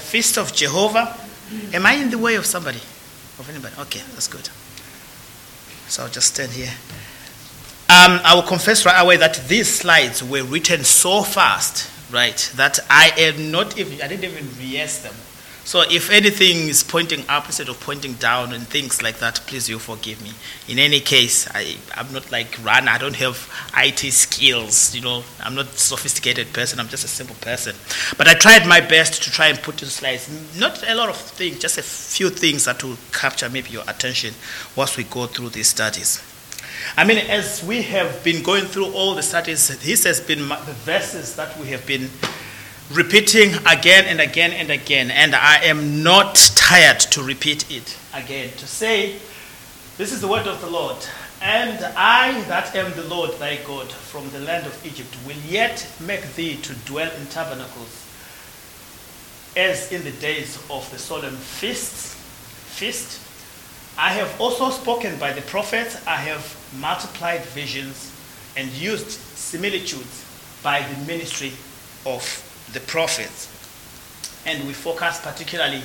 Feast of Jehovah. Am I in the way of somebody? Of anybody? Okay, that's good. So I'll just stand here. Um, I will confess right away that these slides were written so fast, right, that I am not even, I didn't even rehearse them. So if anything is pointing up instead of pointing down and things like that, please you forgive me. In any case, I, I'm not like Rana. I don't have IT skills. You know, I'm not a sophisticated person. I'm just a simple person. But I tried my best to try and put in slides. Not a lot of things, just a few things that will capture maybe your attention whilst we go through these studies. I mean, as we have been going through all the studies, this has been the verses that we have been repeating again and again and again, and I am not tired to repeat it again. To say, This is the word of the Lord, and I, that am the Lord thy God, from the land of Egypt, will yet make thee to dwell in tabernacles, as in the days of the solemn feasts. Feast. I have also spoken by the prophets, I have multiplied visions, and used similitudes by the ministry of the prophets. And we focus particularly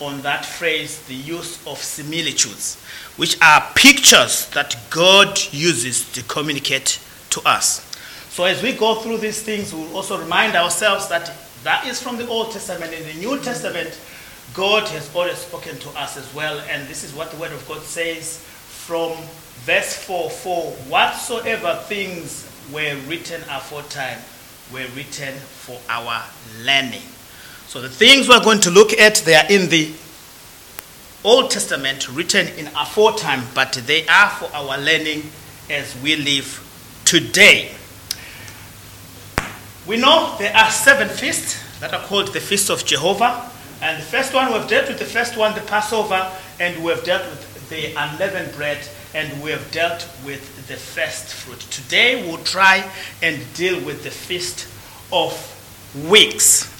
on that phrase, the use of similitudes, which are pictures that God uses to communicate to us. So as we go through these things, we'll also remind ourselves that that is from the Old Testament. In the New Testament, God has always spoken to us as well. And this is what the Word of God says from verse 4 For whatsoever things were written aforetime were written for our learning. So the things we're going to look at, they are in the Old Testament, written in aforetime, but they are for our learning as we live today. We know there are seven feasts that are called the Feast of Jehovah. And the first one, we've dealt with the first one, the Passover, and we've dealt with the unleavened bread, and we have dealt with the first fruit. Today, we'll try and deal with the Feast of Weeks.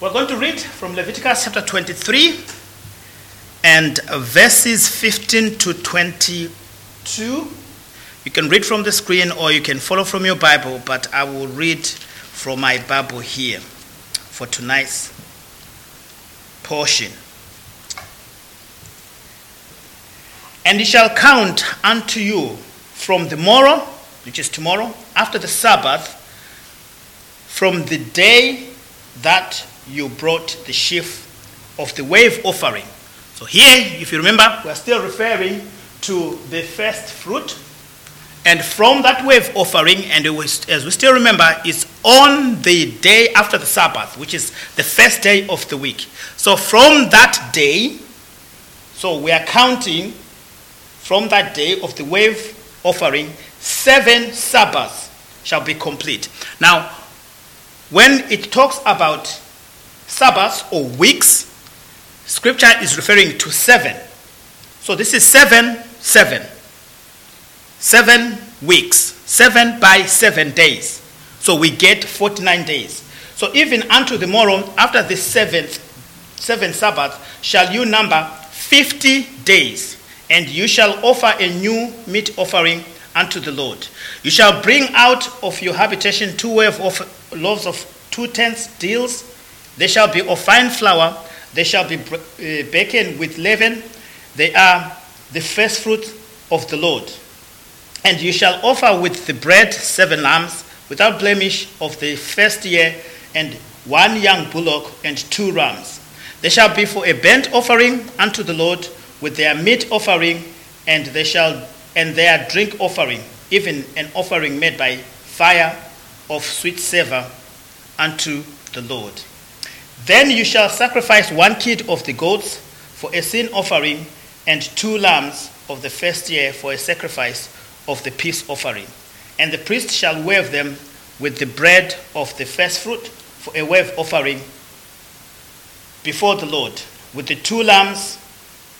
We're going to read from Leviticus chapter 23 and verses 15 to 22. You can read from the screen or you can follow from your Bible, but I will read from my Bible here for tonight's portion. And it shall count unto you from the morrow, which is tomorrow, after the Sabbath, from the day that you brought the sheaf of the wave offering. So here, if you remember, we're still referring to the first fruit. And from that wave offering, and was, as we still remember, is on the day after the Sabbath, which is the first day of the week. So from that day, so we are counting from that day of the wave offering, seven Sabbaths shall be complete. Now, when it talks about Sabbaths or weeks, scripture is referring to seven. So this is seven, seven. Seven weeks, seven by seven days. So we get 49 days. So even unto the morrow, after the seventh, seventh Sabbath, shall you number 50 days, and you shall offer a new meat offering unto the Lord. You shall bring out of your habitation two wave of loaves of two tenths deals. They shall be of fine flour. They shall be uh, baked with leaven. They are the first fruit of the Lord. And you shall offer with the bread seven lambs without blemish of the first year, and one young bullock and two rams. They shall be for a burnt offering unto the Lord with their meat offering, and they shall and their drink offering, even an offering made by fire of sweet savor unto the Lord. Then you shall sacrifice one kid of the goats for a sin offering, and two lambs of the first year for a sacrifice of the peace offering. And the priest shall wave them with the bread of the first fruit for a wave offering before the Lord. With the two lambs,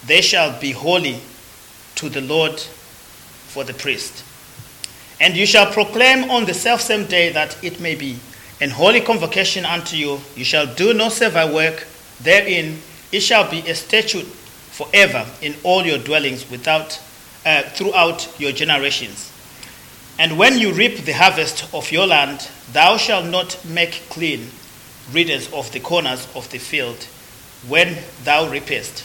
they shall be holy to the Lord for the priest. And you shall proclaim on the selfsame day that it may be an holy convocation unto you. You shall do no servile work therein. It shall be a statute forever in all your dwellings without, uh, throughout your generations. And when you reap the harvest of your land, thou shalt not make clean readers of the corners of the field when thou reapest.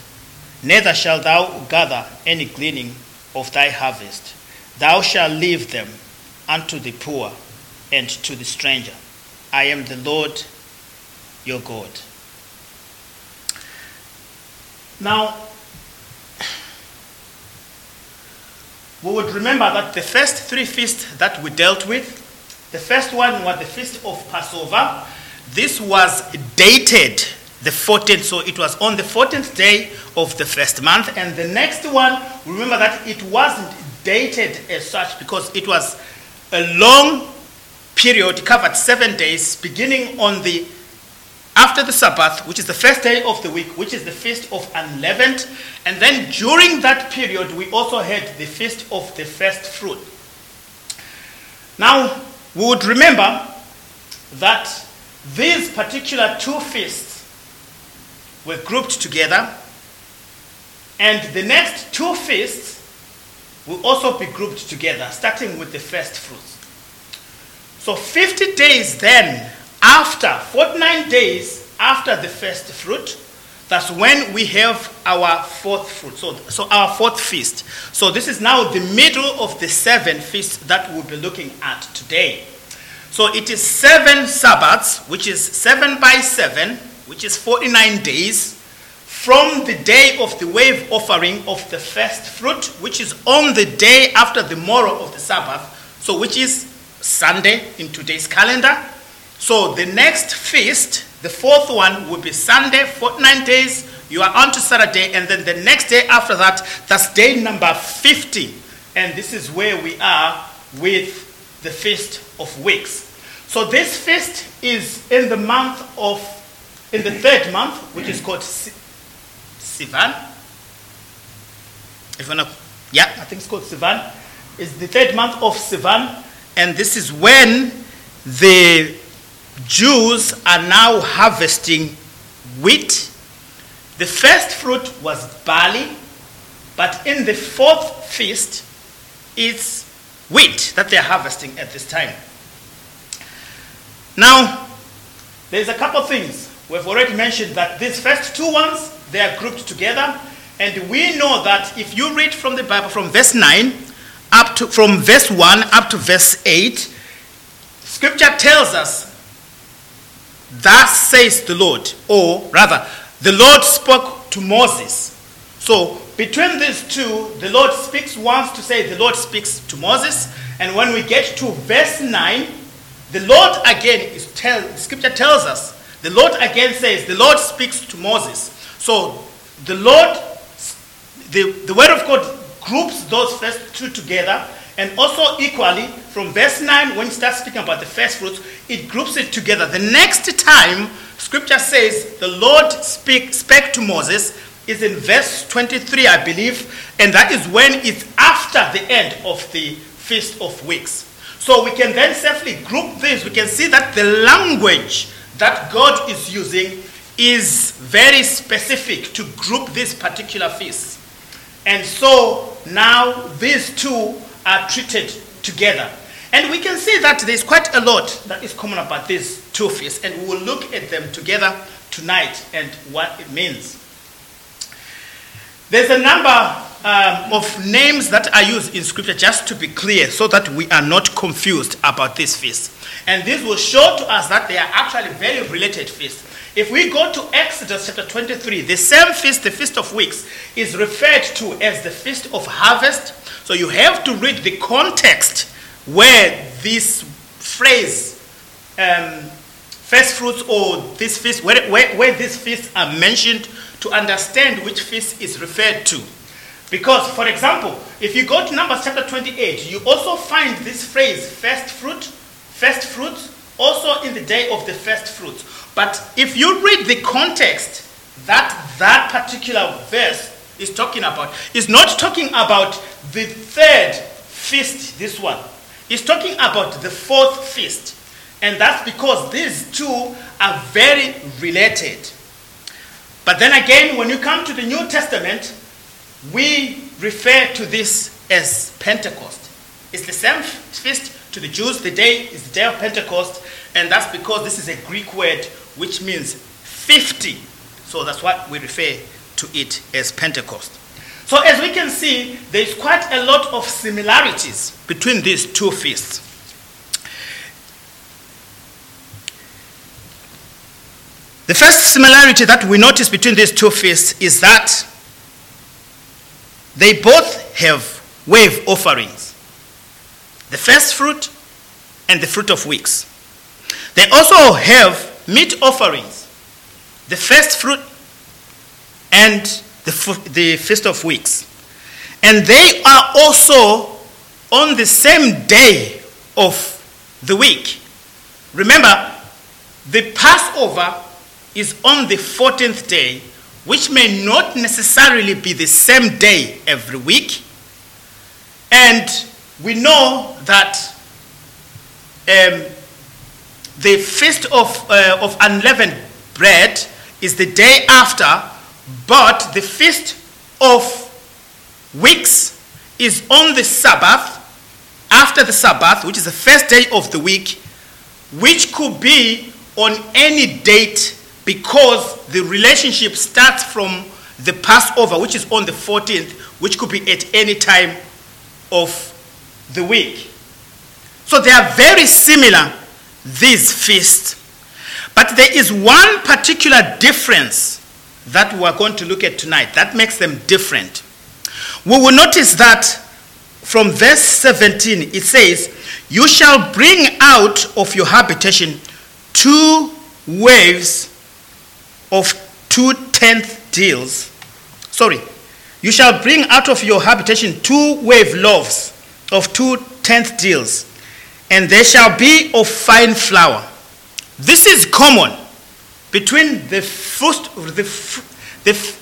Neither shalt thou gather any gleaning of thy harvest. Thou shalt leave them unto the poor and to the stranger. I am the Lord your God. Now, we would remember that the first three feasts that we dealt with, the first one was the feast of Passover. This was dated the 14th, so it was on the 14th day of the first month. And the next one, remember that it wasn't dated as such because it was a long period, covered seven days, beginning on the after the Sabbath, which is the first day of the week, which is the feast of unleavened. And then during that period, we also had the feast of the first fruit. Now, we would remember that these particular two feasts were grouped together, and the next two feasts will also be grouped together, starting with the first fruits. So 50 days then, after, 49 days after the first fruit, that's when we have our fourth fruit. So, so our fourth feast. So this is now the middle of the seven feasts that we'll be looking at today. So it is seven Sabbaths, which is seven by seven, which is 49 days, from the day of the wave offering of the first fruit, which is on the day after the morrow of the Sabbath, so which is Sunday in today's calendar. So the next feast, the fourth one, will be Sunday, 49 days. You are on to Saturday, and then the next day after that, that's day number 50. And this is where we are with the Feast of Weeks. So this feast is in the month of, in the third month, which is called Sivan. If you yeah, I think it's called Sivan. It's the third month of Sivan, and this is when the Jews are now harvesting wheat. The first fruit was barley, but in the fourth feast, it's wheat that they're harvesting at this time. Now, there's a couple things. We've already mentioned that these first two ones, they are grouped together. And we know that if you read from the Bible from verse 9 up to from verse 1 up to verse 8, scripture tells us, Thus says the Lord, or rather, the Lord spoke to Moses. So between these two, the Lord speaks once to say the Lord speaks to Moses. And when we get to verse 9, the Lord again is tell scripture tells us, the Lord again says, the Lord speaks to Moses. So the Lord, the, the word of God groups those first two together, and also equally from verse 9, when it starts speaking about the first fruits, it groups it together. The next time scripture says the Lord speak, spake to Moses is in verse 23, I believe, and that is when it's after the end of the Feast of Weeks. So we can then safely group this. We can see that the language that God is using is very specific to group this particular feast. And so now these two are treated together. And we can see that there's quite a lot that is common about these two feasts, and we will look at them together tonight and what it means. There's a number um, of names that are used in scripture just to be clear so that we are not confused about this feast. And this will show to us that they are actually very related feasts. If we go to Exodus chapter 23, the same feast, the Feast of Weeks, is referred to as the Feast of Harvest. So you have to read the context where this phrase, um, first fruits, or this feast, where, where, where these feasts are mentioned to understand which feast is referred to. Because, for example, if you go to Numbers chapter 28, you also find this phrase, first fruit, first fruits, also in the day of the first fruits. But if you read the context that that particular verse is talking about, is not talking about the third feast, this one. It's talking about the fourth feast. And that's because these two are very related. But then again, when you come to the New Testament, we refer to this as Pentecost. It's the same feast to the Jews. The day is the day of Pentecost, and that's because this is a Greek word which means 50. So that's what we refer to it as Pentecost. So, as we can see, there is quite a lot of similarities between these two feasts. The first similarity that we notice between these two feasts is that they both have wave offerings the first fruit and the fruit of weeks. They also have meat offerings the first fruit and the, the Feast of Weeks. And they are also on the same day of the week. Remember, the Passover is on the 14th day, which may not necessarily be the same day every week. And we know that um, the Feast of, uh, of Unleavened Bread is the day after but the feast of weeks is on the Sabbath, after the Sabbath, which is the first day of the week, which could be on any date because the relationship starts from the Passover, which is on the 14th, which could be at any time of the week. So they are very similar, these feasts. But there is one particular difference that we are going to look at tonight that makes them different. We will notice that from verse 17 it says, You shall bring out of your habitation two waves of two tenth deals. Sorry, you shall bring out of your habitation two wave loaves of two tenth deals, and they shall be of fine flour. This is common between the first, the, the,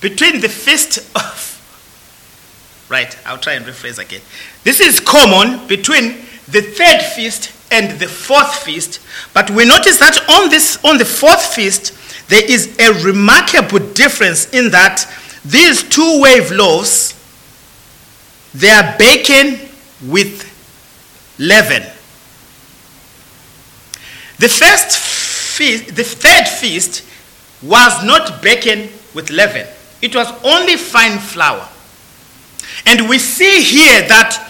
between the feast of, right, I'll try and rephrase again. This is common between the third feast and the fourth feast, but we notice that on this, on the fourth feast, there is a remarkable difference in that these two wave loaves, they are baking with leaven. The first feast, the third feast was not baking with leaven. It was only fine flour. And we see here that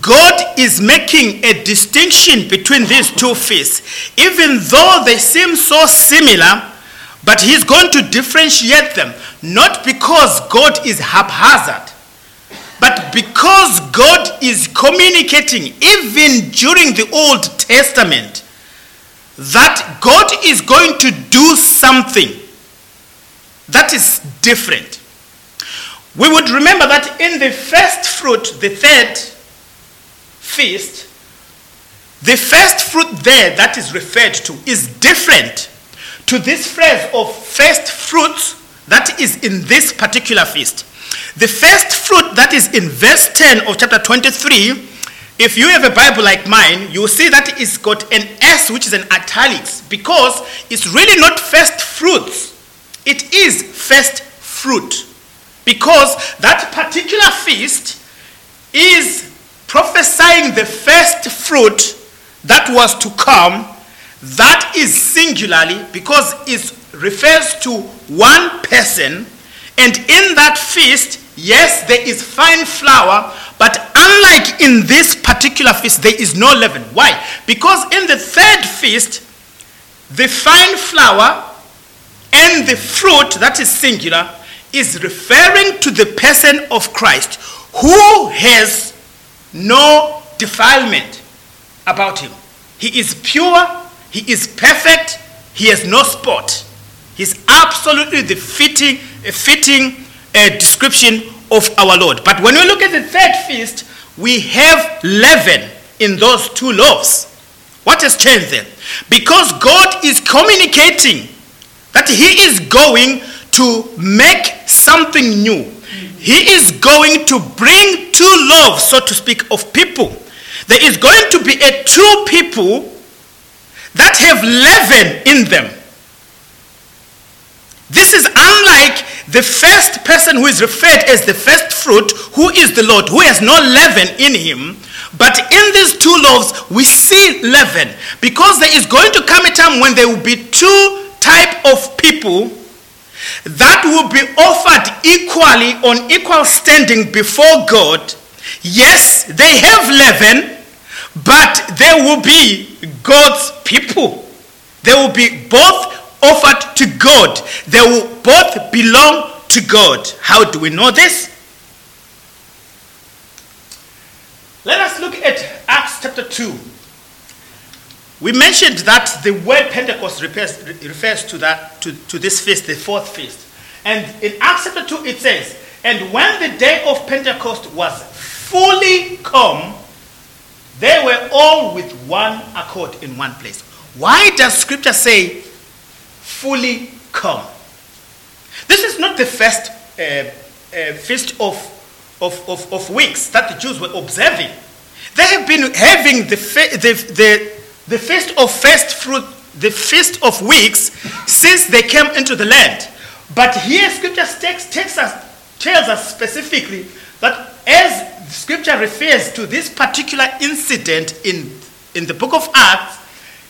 God is making a distinction between these two feasts, even though they seem so similar, but He's going to differentiate them, not because God is haphazard, but because God is communicating, even during the Old Testament, that God is going to do something that is different. We would remember that in the first fruit, the third feast, the first fruit there that is referred to is different to this phrase of first fruits that is in this particular feast. The first fruit that is in verse 10 of chapter 23 if you have a Bible like mine, you will see that it's got an S which is an italics because it's really not first fruits. It is first fruit. Because that particular feast is prophesying the first fruit that was to come. That is singularly because it refers to one person. And in that feast, yes, there is fine flour, but unlike in this particular feast, there is no leaven. Why? Because in the third feast, the fine flour and the fruit, that is singular, is referring to the person of Christ who has no defilement about him. He is pure, he is perfect, he has no spot. He's absolutely the fitting, fitting uh, description of our Lord. But when we look at the third feast, we have leaven in those two loaves. What has changed then? Because God is communicating that He is going to make something new. He is going to bring two loaves, so to speak, of people. There is going to be a two people that have leaven in them. This is unlike the first person who is referred as the first fruit, who is the Lord, who has no leaven in him. But in these two loaves, we see leaven because there is going to come a time when there will be two type of people that will be offered equally on equal standing before God. Yes, they have leaven, but they will be God's people. They will be both offered to God. They will both belong to God. How do we know this? Let us look at Acts chapter 2. We mentioned that the word Pentecost refers, refers to, that, to, to this feast, the fourth feast. And in Acts chapter 2, it says, And when the day of Pentecost was fully come, they were all with one accord in one place. Why does scripture say fully come? This is not the first uh, uh, feast of, of, of, of, weeks that the Jews were observing. They have been having the, the, the, the feast of first fruit, the feast of weeks, since they came into the land. But here, scripture takes, takes us, tells us specifically that as scripture refers to this particular incident in, in the book of Acts,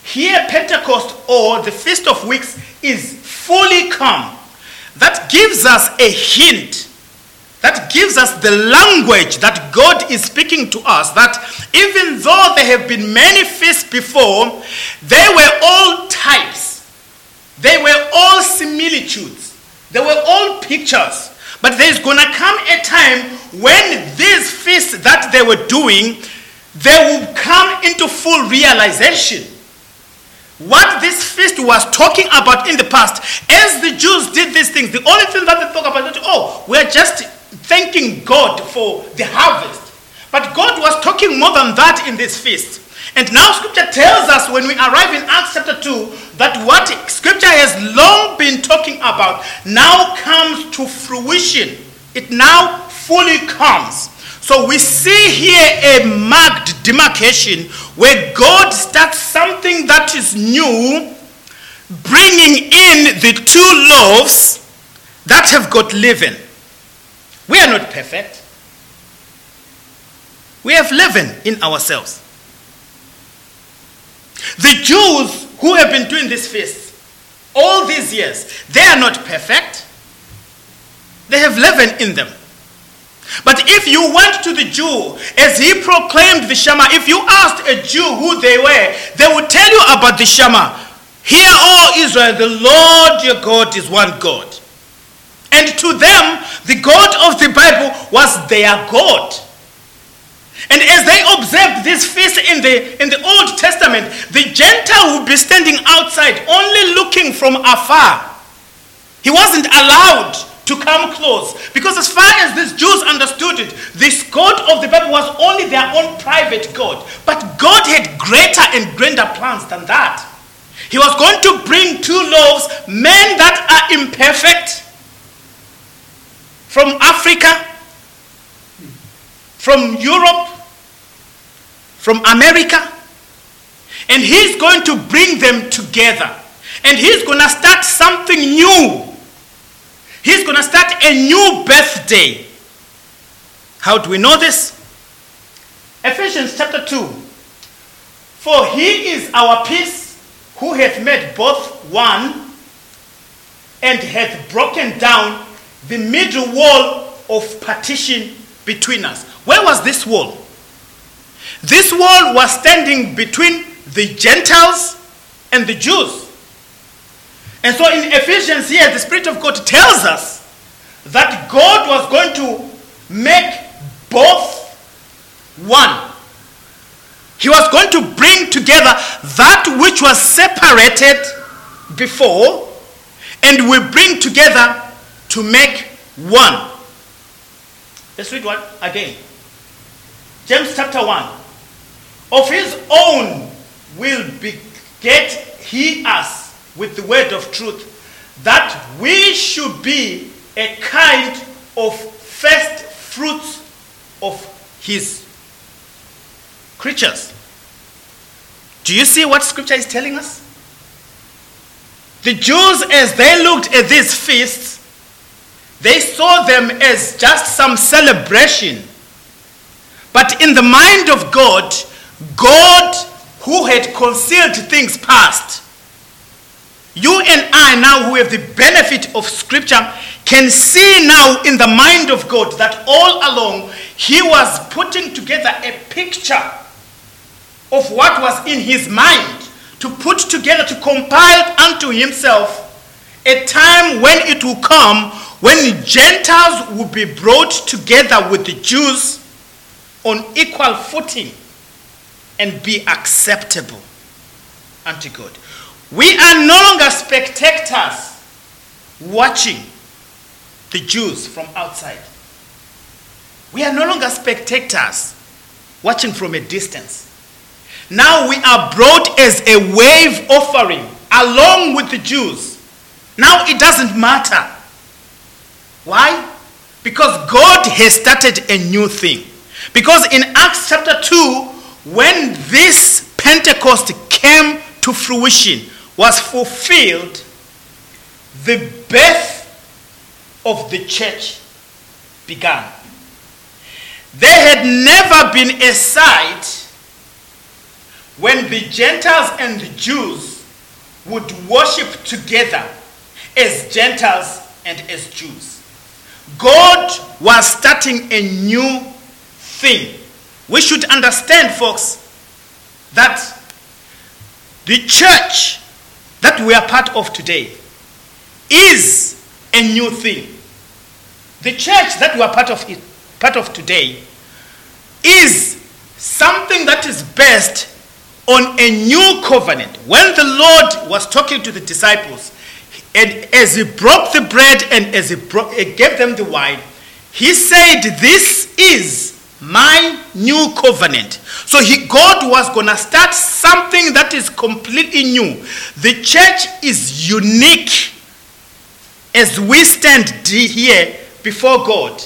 here Pentecost or the Feast of Weeks is fully come. That gives us a hint that gives us the language that God is speaking to us. That even though there have been many feasts before, they were all types, they were all similitudes, they were all pictures. But there's going to come a time when these feasts that they were doing, they will come into full realization. What this feast was talking about in the past, as the Jews did these things, the only thing that they thought about is, oh, we're just thanking God for the harvest. But God was talking more than that in this feast. And now scripture tells us when we arrive in Acts chapter 2 that what scripture has long been talking about now comes to fruition. It now fully comes. So we see here a marked demarcation where God starts something that is new, bringing in the two loaves that have got leaven. We are not perfect. We have leaven in ourselves. The Jews who have been doing this feast all these years, they are not perfect. They have leaven in them. But if you went to the Jew as he proclaimed the Shema, if you asked a Jew who they were, they would tell you about the Shema. Hear, O Israel, the Lord your God is one God. And to them, the God of the Bible was their God. And as they observed this feast in the, in the Old Testament, the Gentile would be standing outside, only looking from afar. He wasn't allowed to come close. Because as far as these Jews understood it, this God of the Bible was only their own private God. But God had greater and grander plans than that. He was going to bring two loaves, men that are imperfect, from Africa, from Europe, from America, and he's going to bring them together. And he's going to start something new. He's going to start a new birthday. How do we know this? Ephesians chapter 2. For he is our peace, who hath made both one and hath broken down the middle wall of partition between us. Where was this wall? This wall was standing between the Gentiles and the Jews. And so in Ephesians here, the Spirit of God tells us that God was going to make both one. He was going to bring together that which was separated before and will bring together to make one. Let's read one again. James chapter 1. Of his own will beget he us with the word of truth, that we should be a kind of first fruits of his creatures. Do you see what scripture is telling us? The Jews, as they looked at these feasts, they saw them as just some celebration. But in the mind of God, God, who had concealed things past, you and I, now who have the benefit of Scripture, can see now in the mind of God that all along He was putting together a picture of what was in His mind to put together, to compile unto Himself a time when it will come when Gentiles will be brought together with the Jews on equal footing and be acceptable unto God. We are no longer spectators watching the Jews from outside. We are no longer spectators watching from a distance. Now we are brought as a wave offering along with the Jews. Now it doesn't matter. Why? Because God has started a new thing. Because in Acts chapter 2, when this Pentecost came to fruition, was fulfilled, the birth of the church began. There had never been a sight when the Gentiles and the Jews would worship together as Gentiles and as Jews. God was starting a new thing. We should understand, folks, that the church that we are part of today is a new thing. The church that we are part of, it, part of today is something that is based on a new covenant. When the Lord was talking to the disciples, and as he broke the bread and as he, bro- he gave them the wine, he said, This is my new covenant. So he, God was going to start something that is completely new. The church is unique as we stand here before God.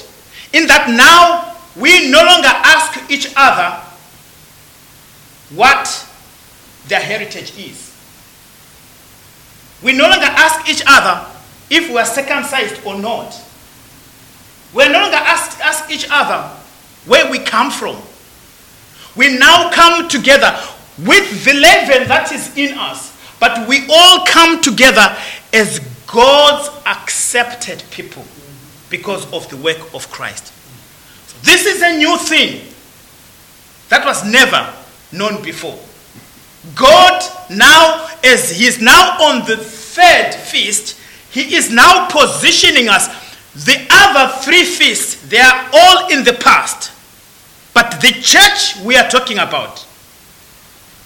In that now we no longer ask each other what their heritage is. We no longer ask each other if we are circumcised or not. We no longer ask, ask each other where we come from. We now come together with the leaven that is in us, but we all come together as God's accepted people because of the work of Christ. This is a new thing that was never known before. God now, as He is now on the third feast, He is now positioning us. The other three feasts, they are all in the past. But the church we are talking about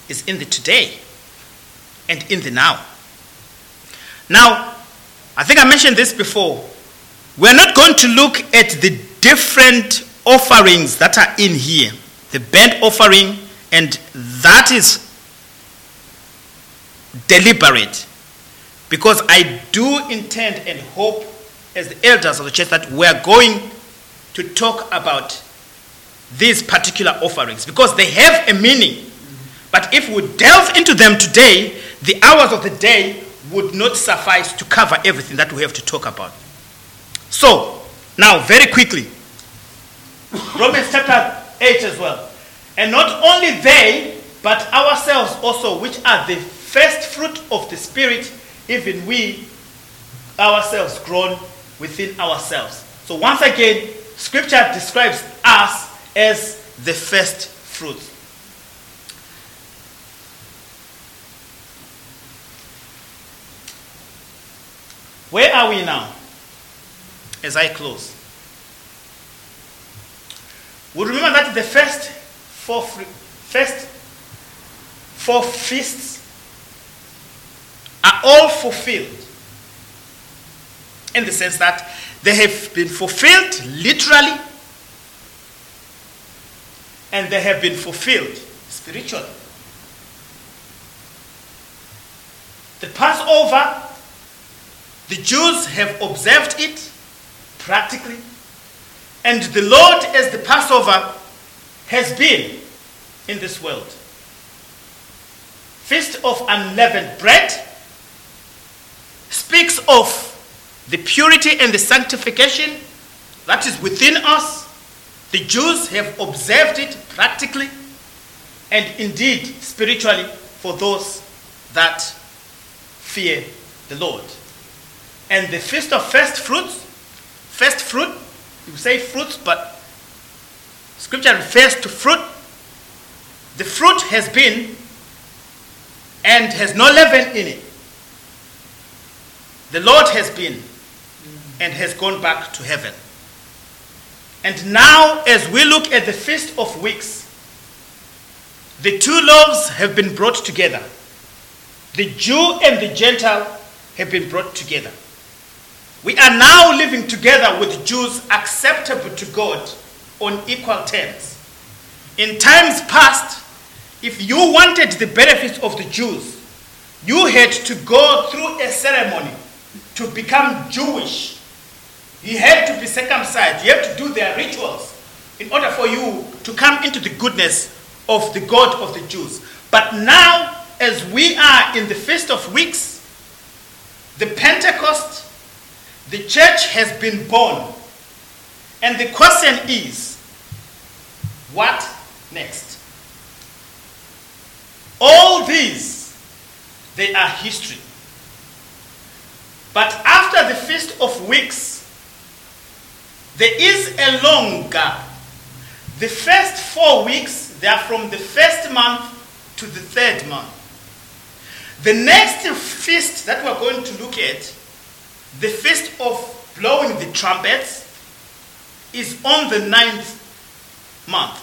is in the today and in the now. Now, I think I mentioned this before. We're not going to look at the different offerings that are in here the burnt offering, and that is deliberate because I do intend and hope as the elders of the church that we're going to talk about these particular offerings because they have a meaning. But if we delve into them today, the hours of the day would not suffice to cover everything that we have to talk about. So, now, very quickly, Romans chapter 8 as well. And not only they, but ourselves also, which are the first fruit of the Spirit, even we ourselves groan within ourselves. So, once again, Scripture describes us as the first fruits. Where are we now? As I close. We remember that the first four, first four feasts are all fulfilled in the sense that they have been fulfilled literally and they have been fulfilled spiritually. The Passover, the Jews have observed it practically, and the Lord, as the Passover, has been in this world. Feast of unleavened bread speaks of the purity and the sanctification that is within us the Jews have observed it practically and indeed spiritually for those that fear the Lord. And the feast of first fruits, first fruit, you say fruits, but scripture refers to fruit. The fruit has been and has no leaven in it. The Lord has been and has gone back to heaven. And now, as we look at the Feast of Weeks, the two loaves have been brought together. The Jew and the Gentile have been brought together. We are now living together with Jews acceptable to God on equal terms. In times past, if you wanted the benefits of the Jews, you had to go through a ceremony to become Jewish. You had to be circumcised. You have to do their rituals in order for you to come into the goodness of the God of the Jews. But now, as we are in the Feast of Weeks, the Pentecost, the church has been born. And the question is, what next? All these, they are history. But after the Feast of Weeks, there is a long gap. The first four weeks, they are from the first month to the third month. The next feast that we're going to look at, the feast of blowing the trumpets, is on the ninth month.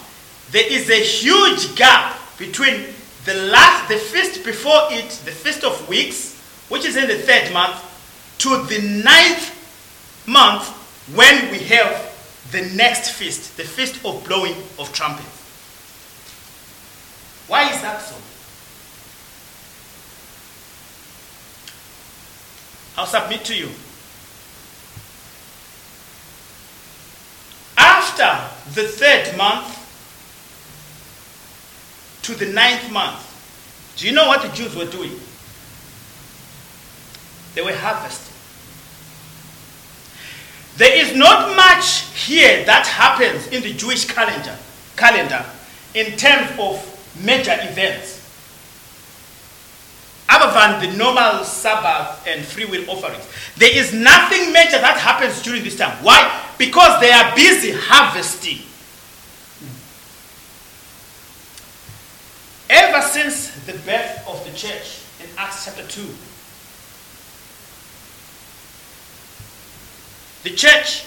There is a huge gap between the last, the feast before it, the feast of weeks, which is in the third month, to the ninth month when we have the next feast, the feast of blowing of trumpets. Why is that so? I'll submit to you. After the third month to the ninth month, do you know what the Jews were doing? They were harvesting. There is not much here that happens in the Jewish calendar, calendar in terms of major events other than the normal Sabbath and free will offerings. There is nothing major that happens during this time. Why? Because they are busy harvesting. Ever since the birth of the church in Acts chapter 2, the church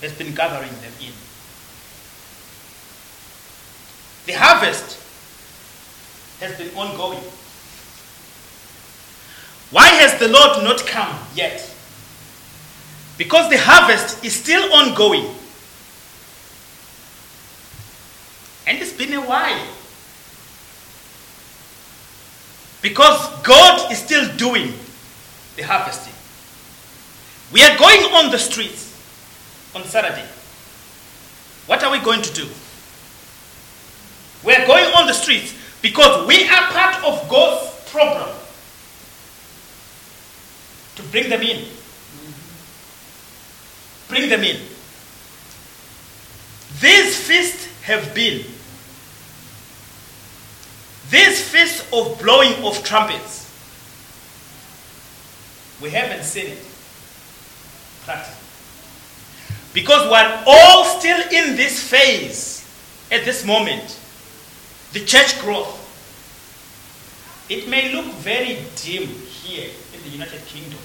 has been gathering them in. The harvest has been ongoing. Why has the Lord not come yet? Because the harvest is still ongoing. And it's been a while. Because God is still doing the harvesting. We are going on the streets on Saturday. What are we going to do? We are going on the streets because we are part of God's program to bring them in. Bring them in. These feasts have been. these feasts of blowing of trumpets. We haven't seen it Because we're all still in this phase at this moment the church growth. It may look very dim here in the United Kingdom,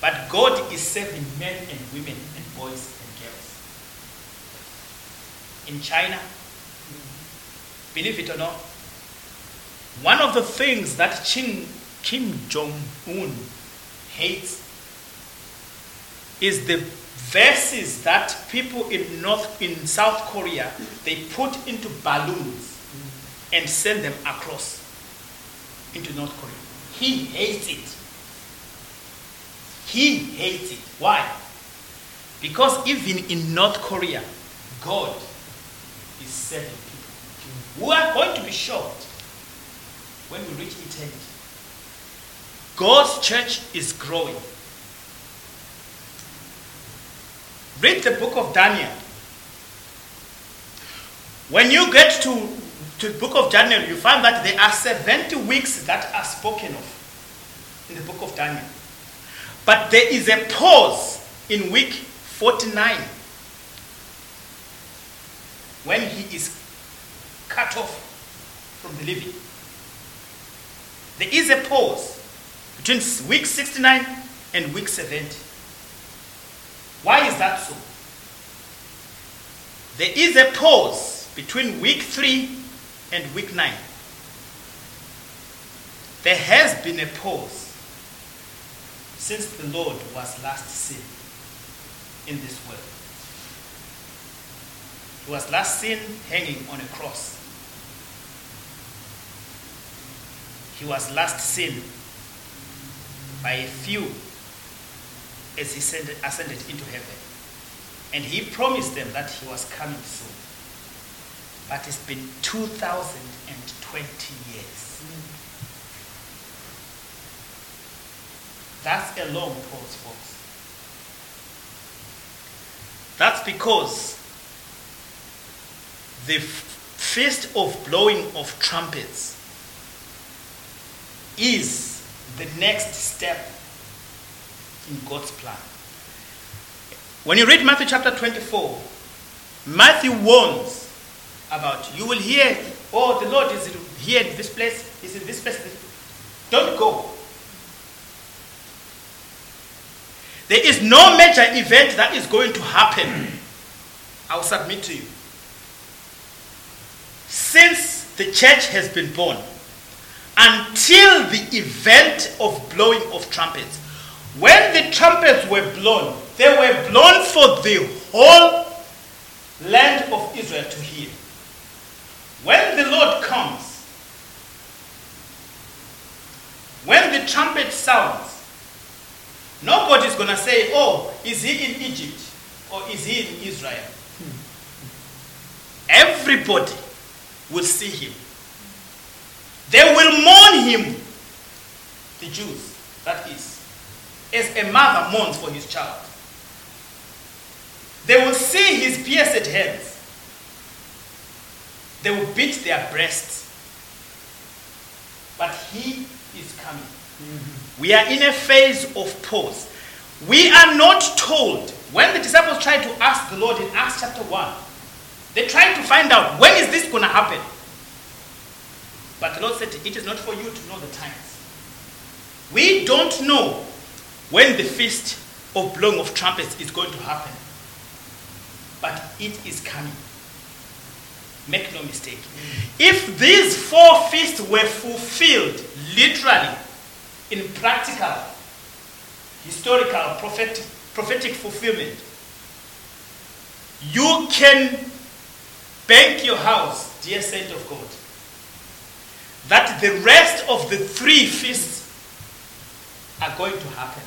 but God is saving men and women and boys and girls. In China, believe it or not, one of the things that Kim Jong un hates is the verses that people in North in South Korea they put into balloons and send them across into North Korea. He hates it. He hates it. Why? Because even in North Korea, God is saving people. We are going to be shocked when we reach eternity. God's church is growing. Read the book of Daniel. When you get to, to the book of Daniel, you find that there are 70 weeks that are spoken of in the book of Daniel. But there is a pause in week 49 when he is cut off from the living. There is a pause between week 69 and week 70. Why is that so? There is a pause between week 3 and week 9. There has been a pause since the Lord was last seen in this world. He was last seen hanging on a cross. He was last seen by a few as he ascended into heaven. And he promised them that he was coming soon. But it's been 2020 years. That's a long pause, folks. That's because the feast of blowing of trumpets is the next step in God's plan. When you read Matthew chapter 24, Matthew warns about you will hear, oh, the Lord is here in this place, is in this place. Don't go. There is no major event that is going to happen. I will submit to you. Since the church has been born, until the event of blowing of trumpets. When the trumpets were blown, they were blown for the whole land of Israel to hear. When the Lord comes, when the trumpet sounds, nobody's going to say, oh, is he in Egypt or is he in Israel? Hmm. Everybody will see him. They will mourn him, the Jews, that is, as a mother mourns for his child. They will see his pierced hands. They will beat their breasts. But he is coming. Mm-hmm. We are in a phase of pause. We are not told. When the disciples tried to ask the Lord in Acts chapter 1, they tried to find out when is this going to happen? But the Lord said, It is not for you to know the times. We don't know when the feast of blowing of trumpets is going to happen. But it is coming. Make no mistake. If these four feasts were fulfilled literally, in practical, historical, prophetic, prophetic fulfillment, you can bank your house, dear saint of God, that the rest of the three feasts are going to happen.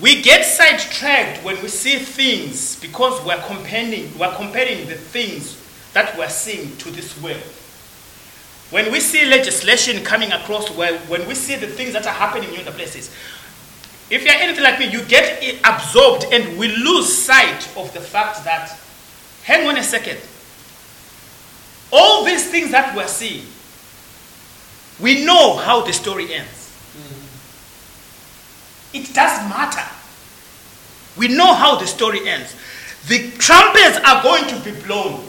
We get sidetracked when we see things because we're comparing, we're comparing the things that we're seeing to this world. When we see legislation coming across, when we see the things that are happening in other places, if you're anything like me, you get absorbed and we lose sight of the fact that, hang on a second, all these things that we're seeing, we know how the story ends. Mm-hmm. It does matter. We know how the story ends. The trumpets are going to be blown.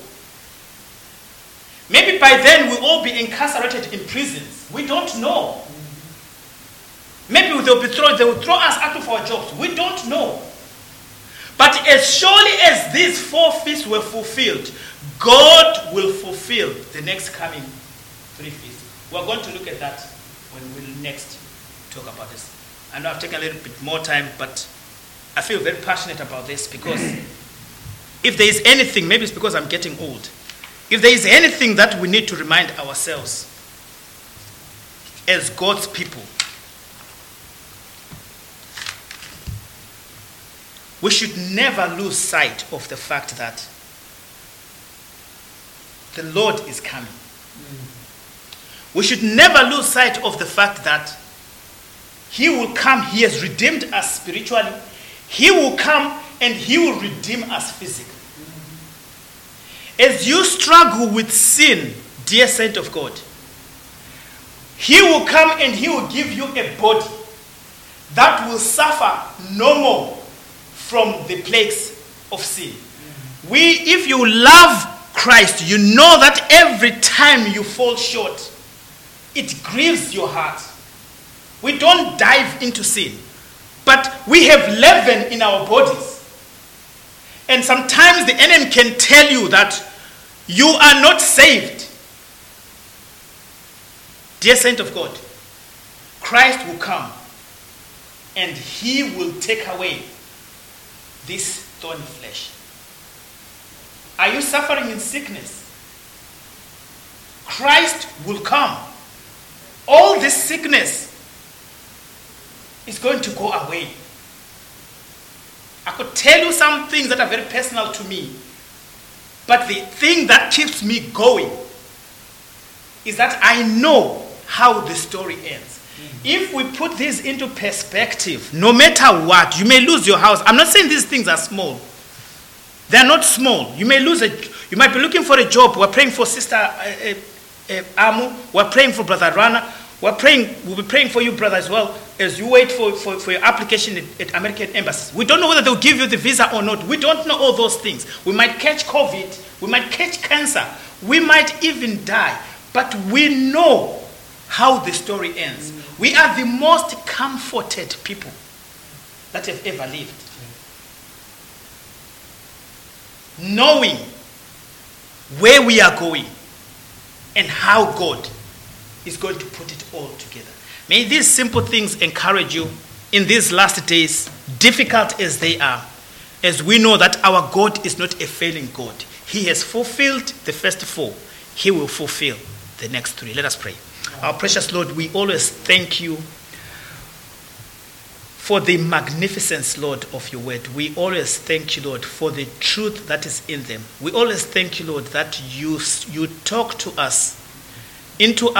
Maybe by then we'll all be incarcerated in prisons. We don't know. Maybe they'll be thrown, they will throw us out of our jobs. We don't know. But as surely as these four feasts were fulfilled, God will fulfill the next coming three feasts. We're going to look at that when we next talk about this. I know I've taken a little bit more time, but I feel very passionate about this because if there is anything, maybe it's because I'm getting old, if there is anything that we need to remind ourselves as God's people, we should never lose sight of the fact that the Lord is coming. Mm. We should never lose sight of the fact that He will come. He has redeemed us spiritually. He will come and He will redeem us physically. As you struggle with sin, dear saint of God, He will come and He will give you a body that will suffer no more from the plagues of sin. We, if you love Christ, you know that every time you fall short, it grieves your heart. We don't dive into sin, but we have leaven in our bodies. And sometimes the enemy can tell you that you are not saved. Dear saint of God, Christ will come and he will take away this thorny flesh. Are you suffering in sickness? Christ will come. All this sickness is going to go away. I could tell you some things that are very personal to me, but the thing that keeps me going is that I know how the story ends. If we put this into perspective, no matter what, you may lose your house. I'm not saying these things are small. They're not small. You may lose a, you might be looking for a job. We're praying for Sister uh, uh, uh, Amu. We're praying for Brother Rana. We're praying, we'll be praying for you, brother, as well, as you wait for, for, for your application at, at American embassies. We don't know whether they'll give you the visa or not. We don't know all those things. We might catch COVID. We might catch cancer. We might even die. But we know how the story ends. We are the most comforted people that have ever lived. Knowing where we are going and how God is going to put it all together. May these simple things encourage you in these last days, difficult as they are, as we know that our God is not a failing God. He has fulfilled the first four, He will fulfill the next three. Let us pray. Our precious Lord, we always thank you for the magnificence, Lord, of your word. We always thank you, Lord, for the truth that is in them. We always thank you, Lord, that you, you talk to us into